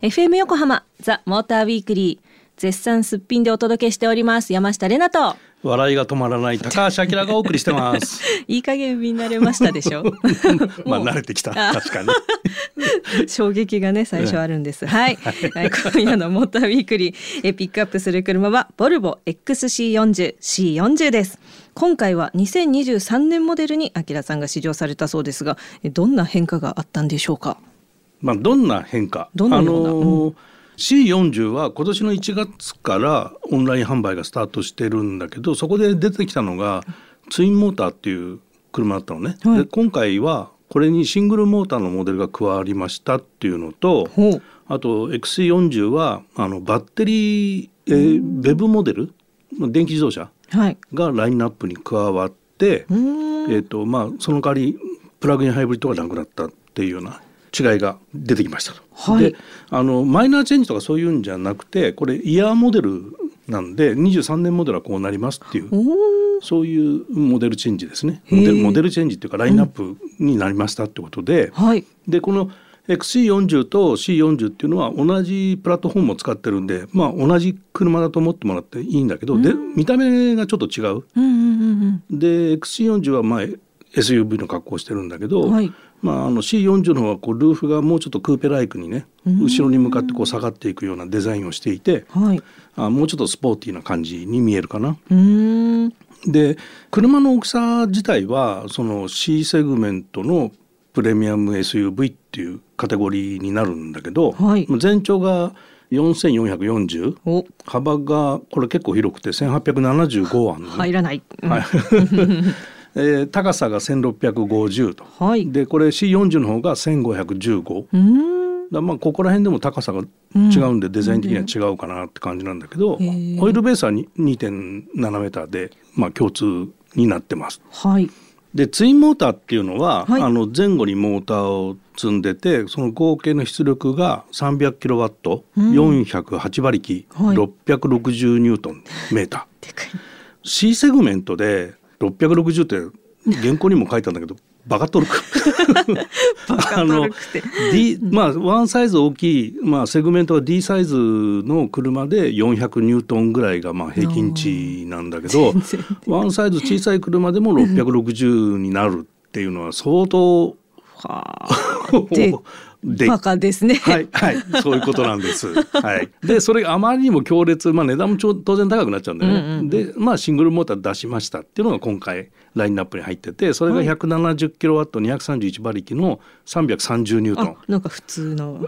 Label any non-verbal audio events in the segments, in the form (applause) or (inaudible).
FM 横浜ザ・モーターウィークリー絶賛すっぴんでお届けしております。山下れなと。笑いが止まらない高橋明がお送りしてます。(laughs) いい加減見慣れましたでしょ？(laughs) まあ慣れてきた。確かに。(laughs) 衝撃がね最初あるんです、はい、はい、今夜のモーターウィークリーえピックアップする車はボルボ XC40 C40 です。今回は2023年モデルに明さんが試乗されたそうですがどんな変化があったんでしょうか？まあどんな変化？どのような、あのーうん C40 は今年の1月からオンライン販売がスタートしてるんだけどそこで出てきたのがツインモーターっていう車だったのね。はい、で今回はこれにシングルモーターのモデルが加わりましたっていうのとあと XC40 はあのバッテリー、えー、ベブモデル？電気自動車？がラインナップに加わって、はい、えーとまあ、その代わりプラグインハイブリッドがなくなったっていうような違いが出てきましたと。はい、であのマイナーチェンジとかそういうんじゃなくてこれイヤーモデルなんで23年モデルはこうなりますっていうそういうモデルチェンジですね。モデルモデルチェンジっていうかラインナップになりましたってことで、うんはい、でこの XC40 と C40 っていうのは同じプラットフォームを使ってるんで、まあ、同じ車だと思ってもらっていいんだけど、うん、で見た目がちょっと違う。うんうんうん、で XC40 はまあ SUV の格好をしてるんだけど、はい、まあ、あの C40 の方はこうルーフがもうちょっとクーペライクにね後ろに向かってこう下がっていくようなデザインをしていて、はい、あもうちょっとスポーティーな感じに見えるかな。で車の大きさ自体はその C セグメントのプレミアム SUV っていうカテゴリーになるんだけど、はい、全長が4440幅がこれ結構広くて1875あるの、ね、入らない、はい (laughs) えー、高さが1650と、はい、でこれ C40 の方が1515だまあここら辺でも高さが違うんで、デザイン的には違うかなって感じなんだけど、オイルベースは2.7メーターで、まあ、共通になってます。はい。でツインモーターっていうのは、はい、あの前後にモーターを積んでてその合計の出力が300キロワット、うん、408馬力、はい、660ニュートンメーター。C セグメントで660って原稿にも書いたんだけど (laughs) バカトルク。あの D まあワンサイズ大きい、まあ、セグメントは D サイズの車で400ニュートンぐらいがまあ平均値なんだけどワンサイズ小さい車でも660になるっていうのは相当。はあ、(laughs) でバカですね。はいはいそういうことなんです。(laughs) はい。でそれがあまりにも強烈まあ値段も当然高くなっちゃうんでね。うんうん、でまあシングルモーター出しましたっていうのが今回ラインナップに入っててそれが170キロワット231馬力の330ニュートン。なんか普通の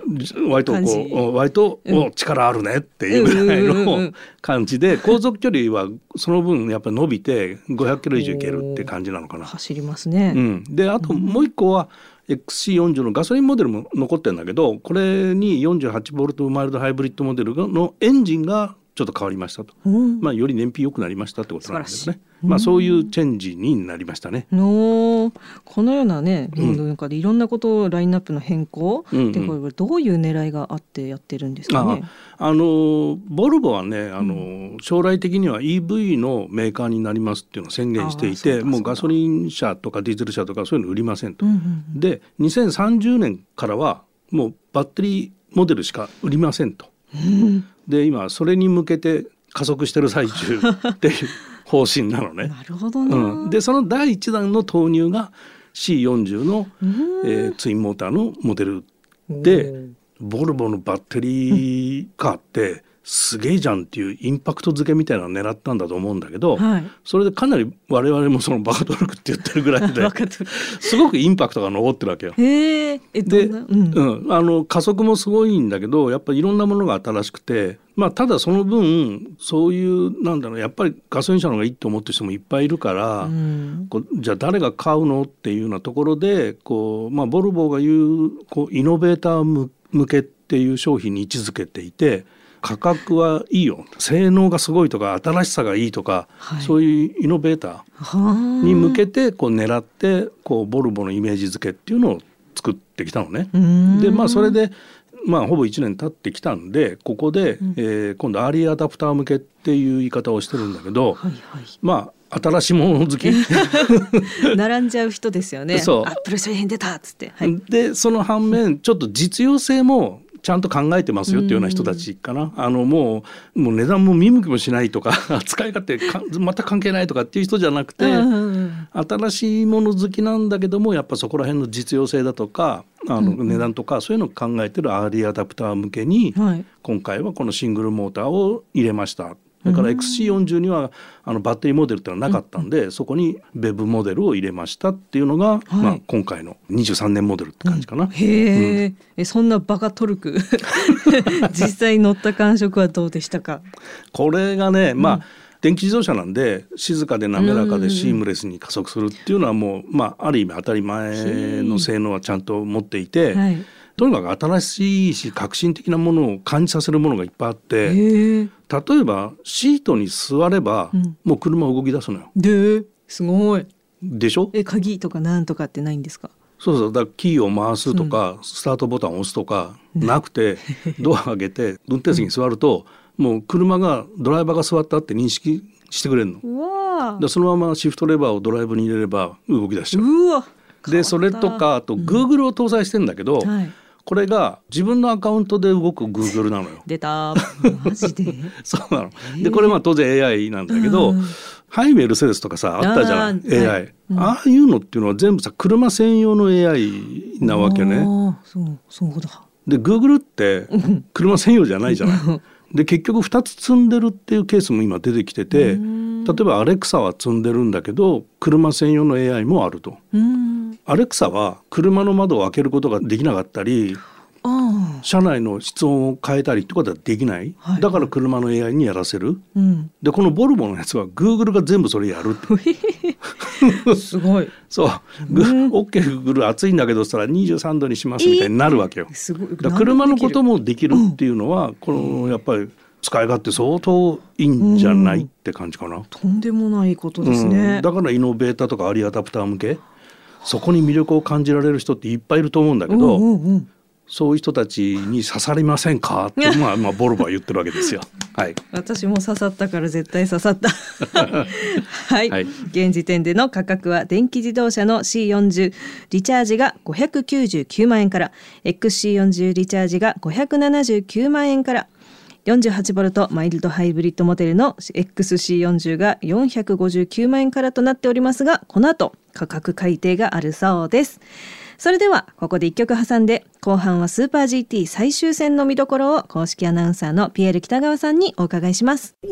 割とこう割と、うん、力あるねっていうぐらいの感じで航続距離はその分やっぱり伸びて500キロ以上いけるって感じなのかな。走りますね。うん。であともう一個は、うん XC40 のガソリンモデルも残ってるんだけどこれに 48V マイルドハイブリッドモデルのエンジンがちょっと変わりましたと、うん、まあ、より燃費良くなりましたってことなんですね。まあ、そういうチェンジになりましたね。のこのようなねロンドン中でいろんなことをラインナップの変更、うん、でこれどういう狙いがあってやってるんですかね？あのボルボはねあの、将来的には EV のメーカーになりますっていうのを宣言していてもうガソリン車とかディーゼル車とかそういうの売りませんと。うんうんうん、で2030年からはもうバッテリーモデルしか売りませんと。で今それに向けて加速してる最中 (laughs) っていう方針なのね。なるほど、ねうん、でその第一弾の投入が C40 の、えー、ツインモーターのモデルでボルボのバッテリーカーって、すげえじゃんっていうインパクト付けみたいなのを狙ったんだと思うんだけど、はい、それでかなり我々もそのバカトルクって言ってるぐらいで (laughs) すごくインパクトが残ってるわけよ。へで、うん、うん、あの加速もすごいんだけどやっぱりいろんなものが新しくて、まあ、ただその分そういうなんだろうやっぱりガソリン車の方がいいと思ってる人もいっぱいいるから、うん、こうじゃあ誰が買うのっていうようなところでこう、まあ、ボルボが言うこうイノベーター向けっていう商品に位置づけていて。価格はいいよ性能がすごいとか新しさがいいとか、はい、そういうイノベーターに向けてこう狙ってこうボルボのイメージ付けっていうのを作ってきたのね。でまあそれでまあ、ほぼ1年経ってきたんでここで、うん、えー、今度アーリーアダプター向けっていう言い方をしてるんだけど、はいはい、まあ新しいもの好き (laughs) 並んじゃう人ですよね。そうアップル製品出たっつって。はい。でその反面ちょっと実用性もちゃんと考えてますよっていうような人たちかな、あのもうもう値段も見向きもしないとか (laughs) 使い勝手か全く関係ないとかっていう人じゃなくて、新しいもの好きなんだけどもやっぱそこら辺の実用性だとかあの値段とかそういうのを考えてるアーリーアダプター向けに、はい。今回はこのシングルモーターを入れました。それから XC40 にはあのバッテリーモデルっていうのはなかったんで、そこに BEV モデルを入れましたっていうのが、まあ、今回の23年モデルって感じかな。へえ、えそんなバカトルク (laughs) 実際乗った感触はどうでしたか？これがね、まあ電気自動車なんで静かで滑らかでシームレスに加速するっていうのはもう、まあ、ある意味当たり前の性能はちゃんと持っていて、はい。とにかく新しいし革新的なものを感じさせるものがいっぱいあって。例えばシートに座れば、うんもう車動き出すのよ。ですごい。でしょ？え鍵とかなんとかってないんですか？そうそうだからキーを回すとか、スタートボタンを押すとかなくて、(laughs) ドア開けて運転席に座ると、もう車がドライバーが座ったって認識してくれるの。でそのままシフトレバーをドライブに入れれば動き出しちゃう。うわ。でそれとかあと Google を搭載してんだけど、はい。これが自分のアカウントで動く Google なのよ。出た。マジで？(laughs) そうなの。でこれまあ当然 AI なんだけど、うんハイメルセデスとかさあったじゃん AI、はいうんああいうのっていうのは全部さ車専用の AI なわけね。そうそうだ。で Google って車専用じゃないじゃない。(laughs) で結局2つ積んでるっていうケースも今出てきててうん例えばアレクサは積んでるんだけど車専用の AI もあると。うん。アレクサは車の窓を開けることができなかったり。車内の室温を変えたりってことはできない、はいだから車の AI にやらせるうん。でこのボルボのやつは Google が全部それやる (laughs) (laughs) すごい。そう、グ OKGoogle 暑いんだけどそしたら23度にしますみたいになるわけよ。すごい。だから車のことも。もできるっていうのは、このやっぱり使い勝手相当いいんじゃないって感じかな。とんでもないことですうねん。だからイノベーターとかアリアダプター向けそこに魅力を感じられる人っていっぱいいると思うんだけど、うんうんうんそういう人たちに刺さりませんか？って、まあ、まあボルボは言ってるわけですよ。(laughs) はい。私も刺さったから絶対刺さった。(laughs) はい、はい。現時点での価格は電気自動車の C40 リチャージが599万円から。XC40 リチャージが579万円から。48ボルトマイルドハイブリッドモデルの XC40 が459万円からとなっておりますがこの後価格改定があるそうですそれではここで一曲挟んで後半はスーパー GT 最終戦の見どころを公式アナウンサーのピエール北川さんにお伺いします The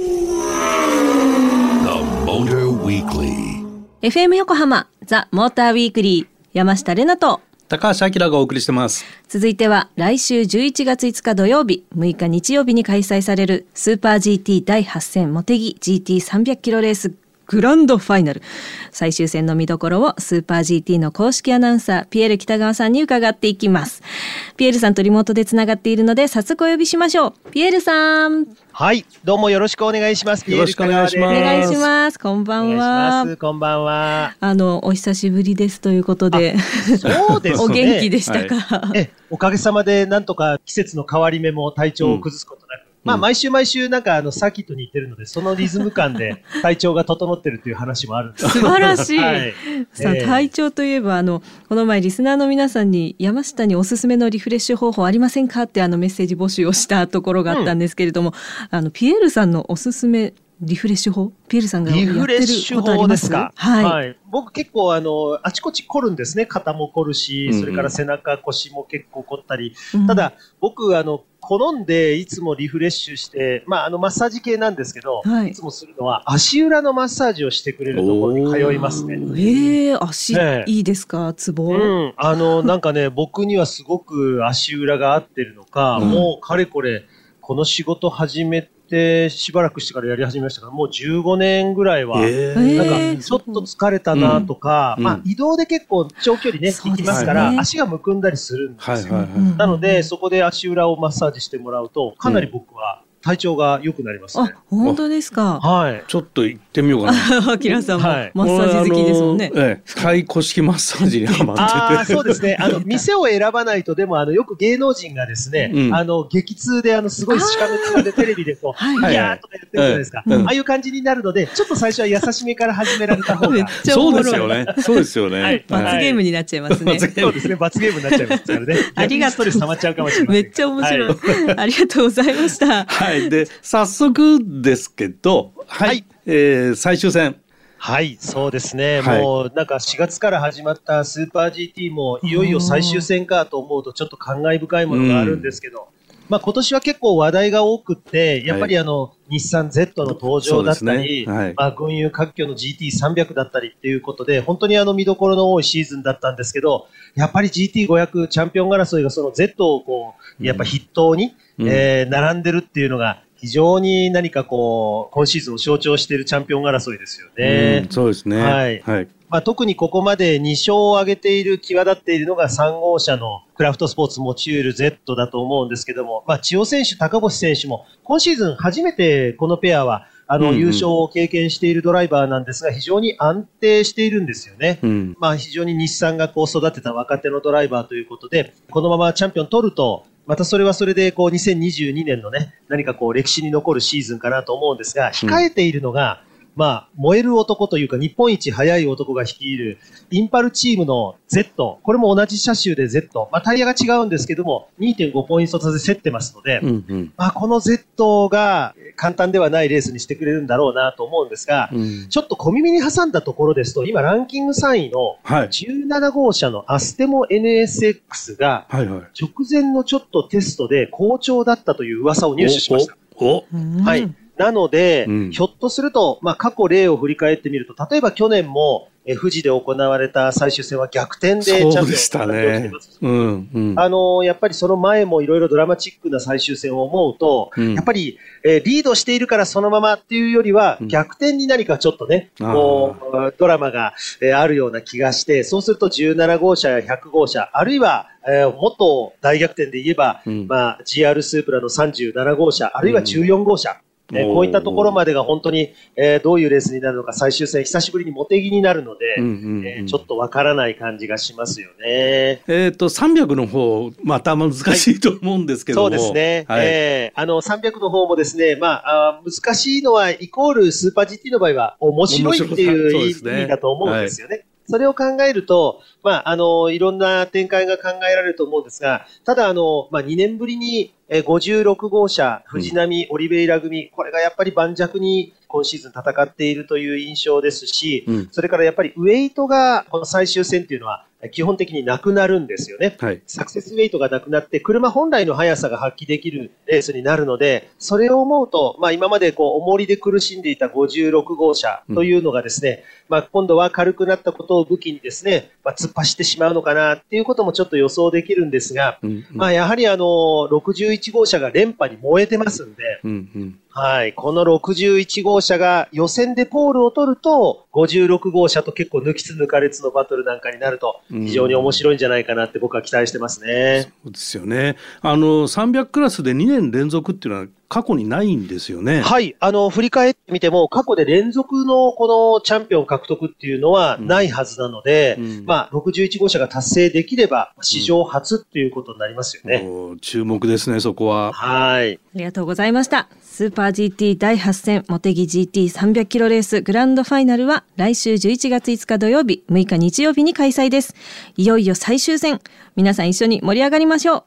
Motor Weekly. FM 横浜ザ・モーターウィークリー山下れなと高橋明がお送りしてます。続いては来週11月5日土曜日6日日曜日に開催されるスーパー GT 第8戦モテギ GT300 キロレースグランドファイナル。最終戦の見どころをスーパー GT の公式アナウンサーピエール北川さんに伺っていきます。ピエールさんとリモートでつながっているので早速お呼びしましょう。ピエールさん。はい、どうもよろしくお願いします。よろしくお願いします。お願いします。こんばんは。こんばんは。あのお久しぶりですということで。そうですね。(laughs) お元気でしたか、え、おかげさまでなんとか季節の変わり目も体調を崩すことなく、まあ毎週毎週なんかあのサーキットに行ってるので、そのリズム感で (laughs) 体調が整ってるという話もあるんです。素晴らしい、はい。さあええ。体調といえばあのこの前リスナーの皆さんに山下におすすめのリフレッシュ方法ありませんかってあのメッセージ募集をしたところがあったんですけれども、あのピエールさんのおすすめリフレッシュ法ピエールさんがやってるリフレッシュ法ですすか？はい、僕結構あの、あちこち凝るんですね。肩も凝るしうんう、ん。それから背中、腰も結構凝ったり。うん。ただ、僕あの、好んでいつもリフレッシュして、まああの、マッサージ系なんですけど、はい。いつもするのは足裏のマッサージをしてくれるところに通いますね。ええ足、ええ。いいですか？ツボ、うん。あの、(laughs) なんかね、僕にはすごく足裏が合ってるのか、うん。もうかれこれ、この仕事始めて、しばらくしてからやり始めましたから、もう15年ぐらいは、ええー。なんか、ちょっと疲れたなとか、うん。まあ、移動で結構長距離ね、行きますから、足がむくんだりするんですよ。なので、そこで足裏をマッサージしてもらうと、かなり僕は体調が良くなりますねあ。本当ですかはい。ちょっと行ってみようかな。あきらさんもはいマッサージ好きですもんね、俺あのええ、太鼓式マッサージにハマああ、ってて。そうですね。あの、(laughs) 店を選ばないと、でも、あの、よく芸能人がですね、うんあの、激痛で、あの、すごいしかめでテレビでこう、はいいやーとか言ってるじゃないですか。うんああいう感じになるので、ちょっと最初は優しめから始められた方が。(laughs) そうですよね。そうですよね。はい罰ゲームになっちゃいますね、そうですね。罰ゲームになっちゃいますからね。(laughs) ありがとうストレス溜まっちゃうかもしれません。めっちゃ面白い、はありがとうございましたはい。で、早速ですけど、はい。はいえー最終戦。はい、そうですね。はいもう、なんか4月から始まったスーパー GT も、いよいよ最終戦かと思うと、ちょっと感慨深いものがあるんですけど、まあ今年は結構話題が多くって、やっぱりあの、日産 Z の登場だったり、ねはいまあ群雄割拠の GT300 だったりっていうことで、本当にあの見どころの多いシーズンだったんですけど、やっぱり GT500 チャンピオン争いがその Z をこう、やっぱ筆頭に、うんえー並んでるっていうのが、非常に何かこう、今シーズンを象徴しているチャンピオン争いですよねうん。そうですね。はいはい。まあ、特にここまで2勝を挙げている、際立っているのが3号車のクラフトスポーツモチュール Z だと思うんですけども、まあ、千代選手、高星選手も、今シーズン初めてこのペアは、あの、うんうん優勝を経験しているドライバーなんですが、非常に安定しているんですよね。うん。まあ、非常に日産がこう育てた若手のドライバーということで、このままチャンピオン取ると、またそれはそれでこう2022年のね、何かこう歴史に残るシーズンかなと思うんですが、控えているのが、まあ、燃える男というか日本一速い男が率いるインパルチームの Z、これも同じ車種で Z、まあタイヤが違うんですけども、2.5ポイント差で競ってますので、うんうん。まあこの Z が簡単ではないレースにしてくれるんだろうなと思うんですが、うんちょっと小耳に挟んだところですと、今ランキング3位のはい。17号車のアステモ NSX が。直前のちょっとテストで好調だったという噂を入手しました。はい。なので、うん。ひょっとすると、まあ、過去例を振り返ってみると、例えば去年も、え富士で行われた最終戦は逆転でチャンピオンそうでしたね。うんうん。あのやっぱりその前もいろいろドラマチックな最終戦を思うと、うん。やっぱり、えーリードしているからそのままっていうよりは、うん。逆転に何かちょっとね、こう、ドラマが、えーあるような気がして、そうすると17号車や100号車、あるいは、えーもっと大逆転で言えば、うん。まあ、GR スープラの37号車、あるいは14号車、えこういったところまでが本当に、えーどういうレースになるのか最終戦、久しぶりに茂木になるので、うんうんうんえーちょっとわからない感じがしますよね。えっと、300の方、また難しいと思うんですけども。そうですね。はい。えーあの、300の方もですね、まああー難しいのは、イコールスーパー GT の場合は、面白いっていう意味だと思うんですよね。それを考えると、まあ、あの、いろんな展開が考えられると思うんですが、ただ、あの、まあ、2年ぶりに、えー56号車、藤波、オリベイラ組、これがやっぱり盤石に今シーズン戦っているという印象ですし、うん。それからやっぱりウェイトが、この最終戦っていうのは、基本的になくなるんですよね。はい。サクセスウェイトがなくなって、車本来の速さが発揮できるレースになるので、それを思うと、まあ今までこう、重りで苦しんでいた56号車というのがですね、まあ今度は軽くなったことを武器にですね、まあ突っ走ってしまうのかなっていうこともちょっと予想できるんですが、うん。うん。まあやはりあの、61号車が連覇に燃えてますんで、うん。うんはい。この61号車が予選でポールを取ると、56号車と結構抜きつ抜かれつのバトルなんかになると、うん非常に面白いんじゃないかなって僕は期待してますね。そうですよね。あの、300クラスで2年連続っていうのは過去にないんですよね。はい。あの、振り返ってみても、過去で連続のこのチャンピオン獲得っていうのはないはずなので、うんまあ、61号車が達成できれば、史上初っていうことになりますよね。お注目ですね、そこは。はい。ありがとうございました。スーパー GT 第8戦、モテギ GT300 キロレースグランドファイナルは来週11月5日土曜日、6日日曜日に開催です。いよいよ最終戦。皆さん一緒に盛り上がりましょう。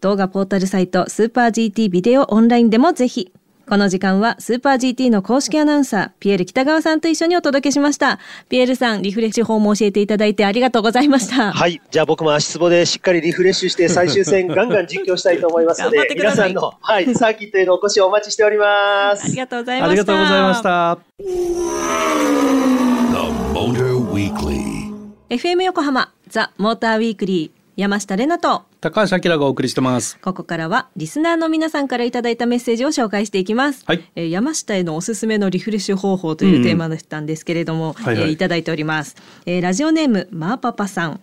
動画ポータルサイトスーパー GT ビデオオンラインでもぜひ。この時間はスーパー GT の公式アナウンサー、ピエール北川さんと一緒にお届けしました。ピエールさん、リフレッシュ法も教えていただいてありがとうございました。はい。じゃあ僕も足つぼでしっかりリフレッシュして最終戦 (laughs) ガンガン実況したいと思いますので頑張って、ください皆さんの、はい、サーキットへのお越しをお待ちしております。ありがとうございました。ありがとうございました。The Motor Weekly. FM 横浜ザ・モーターウィークリー山下れなと高橋明がお送りしてます。ここからはリスナーの皆さんからいただいたメッセージを紹介していきます、はい。えー山下へのおすすめのリフレッシュ方法というテーマだったんですけれども、はいはい。えーいただいております、えーラジオネームマーパパさん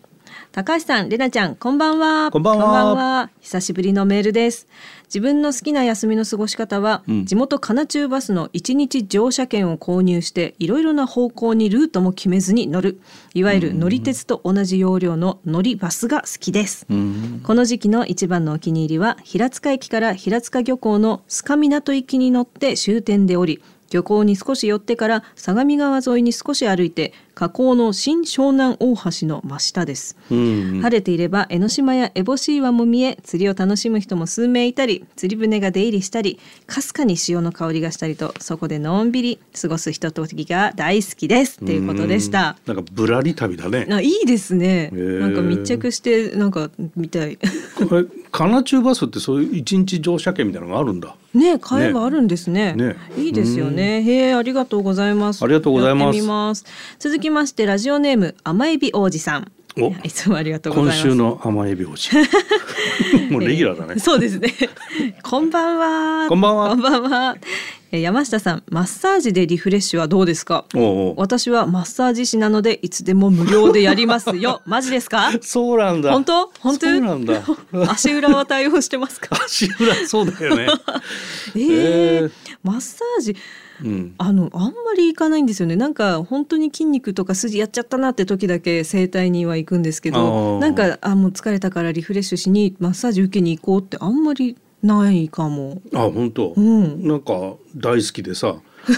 高橋さん、れなちゃん、こんばんは。こんばんは久しぶりのメールです。自分の好きな休みの過ごし方は、うん地元カナチューバスの1日乗車券を購入して、いろいろな方向にルートも決めずに乗る。いわゆる乗り鉄と同じ要領の乗りバスが好きです。うんこの時期の一番のお気に入りは平塚駅から平塚漁港の須賀港行きに乗って終点で降り漁港に少し寄ってから相模川沿いに少し歩いて河口の新湘南大橋の真下です、うん晴れていれば江ノ島や烏帽子岩も見え釣りを楽しむ人も数名いたり釣り船が出入りしたりかすかに潮の香りがしたりとそこでのんびり過ごすひとときが大好きですということでした。うんなんかぶらり旅だね。あいいですね。ーなんか密着してなんか見たい。これカナチューバスってそういう一日乗車券みたいなのがあるんだ。ね買えばあるんですね。ねいいですよね。へえありがとうございます。ありがとうございますやってみます。続きましてラジオネーム甘エビ王子さん。おいつもありがとうござい今ます。週の甘エビ王子。(laughs) もうレギュラーだね。そうですね。こんばんは。こんばんはこんばんは。え山下さん、マッサージでリフレッシュはどうですか？私はマッサージ師なのでいつでも無料でやりますよ。(laughs) マジですか？そうなんだ。本当？本当？そうなんだ。(laughs) 足裏は対応してますか？(laughs) 足裏そうだよね。えーえーマッサージうん。あのあんまり行かないんですよねなんか本当に筋肉とか筋やっちゃったなって時だけ整体には行くんですけどなんかあもう疲れたからリフレッシュしにマッサージ受けに行こうってあんまりないかも。あ本当？うんなんか大好きでさ。(laughs)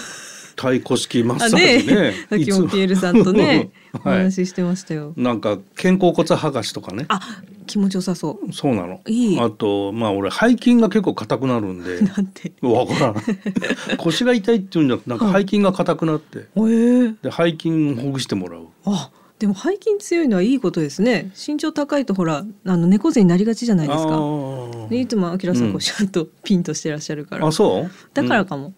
太鼓式マッサあージねね。いつもピエールさんとねお (laughs) はい。話ししてましたよ。なんか肩甲骨剥がしとかね。あ気持ちよさそそうなの。いいあとまあ俺背筋が結構硬くなるんでう。。なんて。わからん。(laughs) 腰が痛いっていうんじゃなくてなんか背筋が硬くなって。えー、で背筋ほぐしてもらう。あでも背筋強いのはいいことですね。身長高いとほらあの猫背になりがちじゃないですあか。ーでいつもあきらさんこううんちゃんとピンとしてらっしゃるから。あそう？だからかも。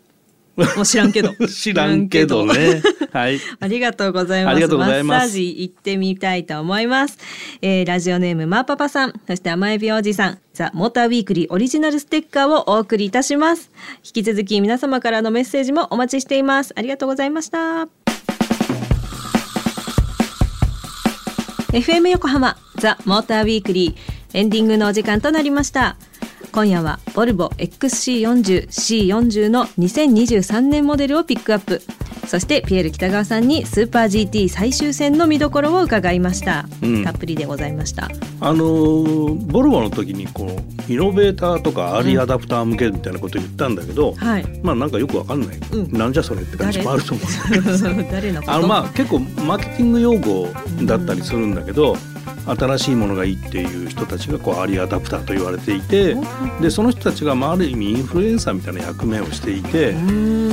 もう知らんけどうん。(laughs) 知らんけどね。はい。(laughs) ありがとうございます。ありがとうございますマッサージ行ってみたいと思います。えーラジオネームマーパパさん、そして甘エビおじさん、ザ・モーターウィークリーオリジナルステッカーをお送りいたします。引き続き皆様からのメッセージもお待ちしています。ありがとうございました。FM 横浜ザ・モーターウィークリーエンディングのお時間となりました。今夜はボルボ XC40C40 の2023年モデルをピックアップ。そしてピエール北川さんにスーパー GT 最終戦の見どころを伺いました、うん。たっぷりでございました。あのーボルボの時にこうイノベーターとかアーリーアダプター向けみたいなこと言ったんだけど、はい。まあなんかよくわかんない、うん。なんじゃそれって感じもあると思うんだけど。(laughs) あのまあ結構マーケティング用語だったりするんだけど、新しいものがいいっていう人たちがこうアーリーアダプターと言われていてでその人たちがまあある意味インフルエンサーみたいな役目をしていて。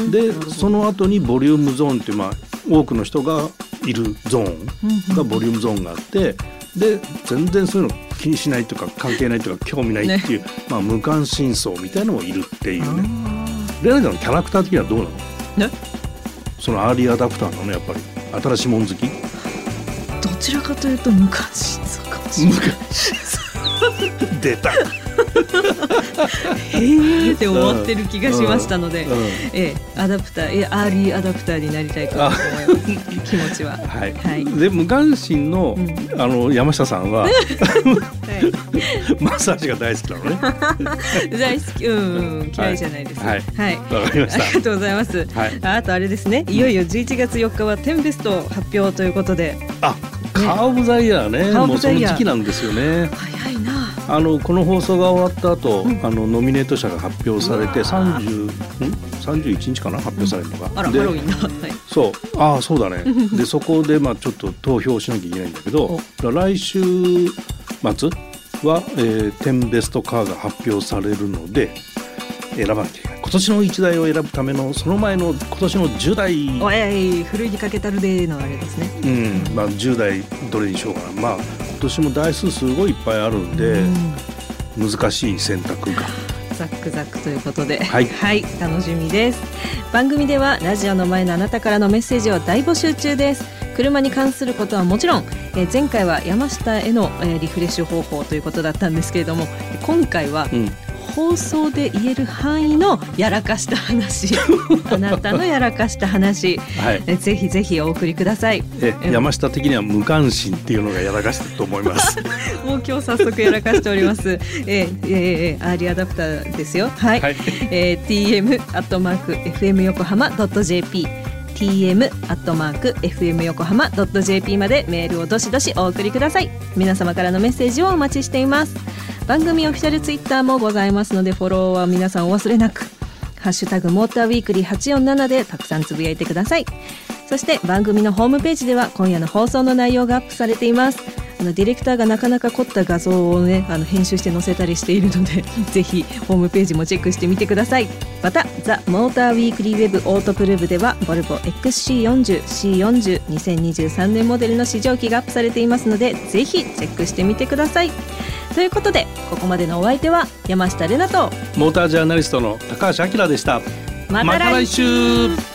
でその後にボリュームゾーンっていうまあ多くの人がいるゾーンがボリュームゾーンがあってで全然そういうの気にしないとか関係ないとか興味ないっていう、まあ、無関心層みたいのもいるっていうね。レナちゃんのキャラクター的にはどうなの？ね。そのアーリーアダプターなのやっぱり。新しいもん好き？どちらかというと昔そうかもしれない。昔。(laughs) 出た、へーって終わってる気がしましたので、うんええ、アダプター、え、アーリーアダプターになりたいと思います。(laughs) 気持ちは。はいはい。で無関心の,、あの山下さんは (laughs) マッサージが大好きなのね。(laughs) 大好き、うん、うん、嫌いじゃないです。はいはい。わかりましたありがとうございます。はいああとあれですね。いよいよ11月4日はテンベスト発表ということで。あカー・オブ・ザ・イヤーねカーオもうその時期なんですよね。早いな。あのこの放送が終わった後、あのノミネート者が発表されて30ん？31日かな？発表されるのが。あら、でハロウィンだ。はい。そう。ああそうだね。(laughs) でそこでまあちょっと投票しなきゃいけないんだけど来週末は、えー、10ベストカーが発表されるので選ばなきゃいけない。今年の1台を選ぶためのその前の今年の10台。おい、ふるいにかけたるでのあれですね。うん。まあ、10台どれにしようかな。まあ今年も台数すごいいっぱいあるんで、難しい選択が。ザックザックということで、はい。楽しみです。番組ではラジオの前のあなたからのメッセージを大募集中です。車に関することはもちろん、えー前回は山下への、えーリフレッシュ方法ということだったんですけれども今回はうん放送で言える範囲のやらかした話。あなたの (laughs) やらかした話、はい。えぜひぜひお送りください。ええ山下的には無関心っていうのがやらかしたと思います。(laughs) もう今日早速やらかしております。えー、えー、アーリーアダプターですよ。はい、はい。えー、tm アットマーク fm 横浜ドット jp tm アットマーク fm 横浜ドット jp までメールをどしどしお送りください。皆様からのメッセージをお待ちしています。番組オフィシャルツイッターもございますのでフォローは皆さんお忘れなく。ハッシュタグモーターウィークリー847でたくさんつぶやいてください。そして番組のホームページでは今夜の放送の内容がアップされています。あのディレクターがなかなか凝った画像をねあの編集して載せたりしているので (laughs) ぜひホームページもチェックしてみてください。またザ・モーターウィークリーウェブオートプルーブではボルボ XC40C402023 年モデルの試乗機がアップされていますのでぜひチェックしてみてください。ということでここまでのお相手は山下れなとモータージャーナリストの高橋明でした。また来週。週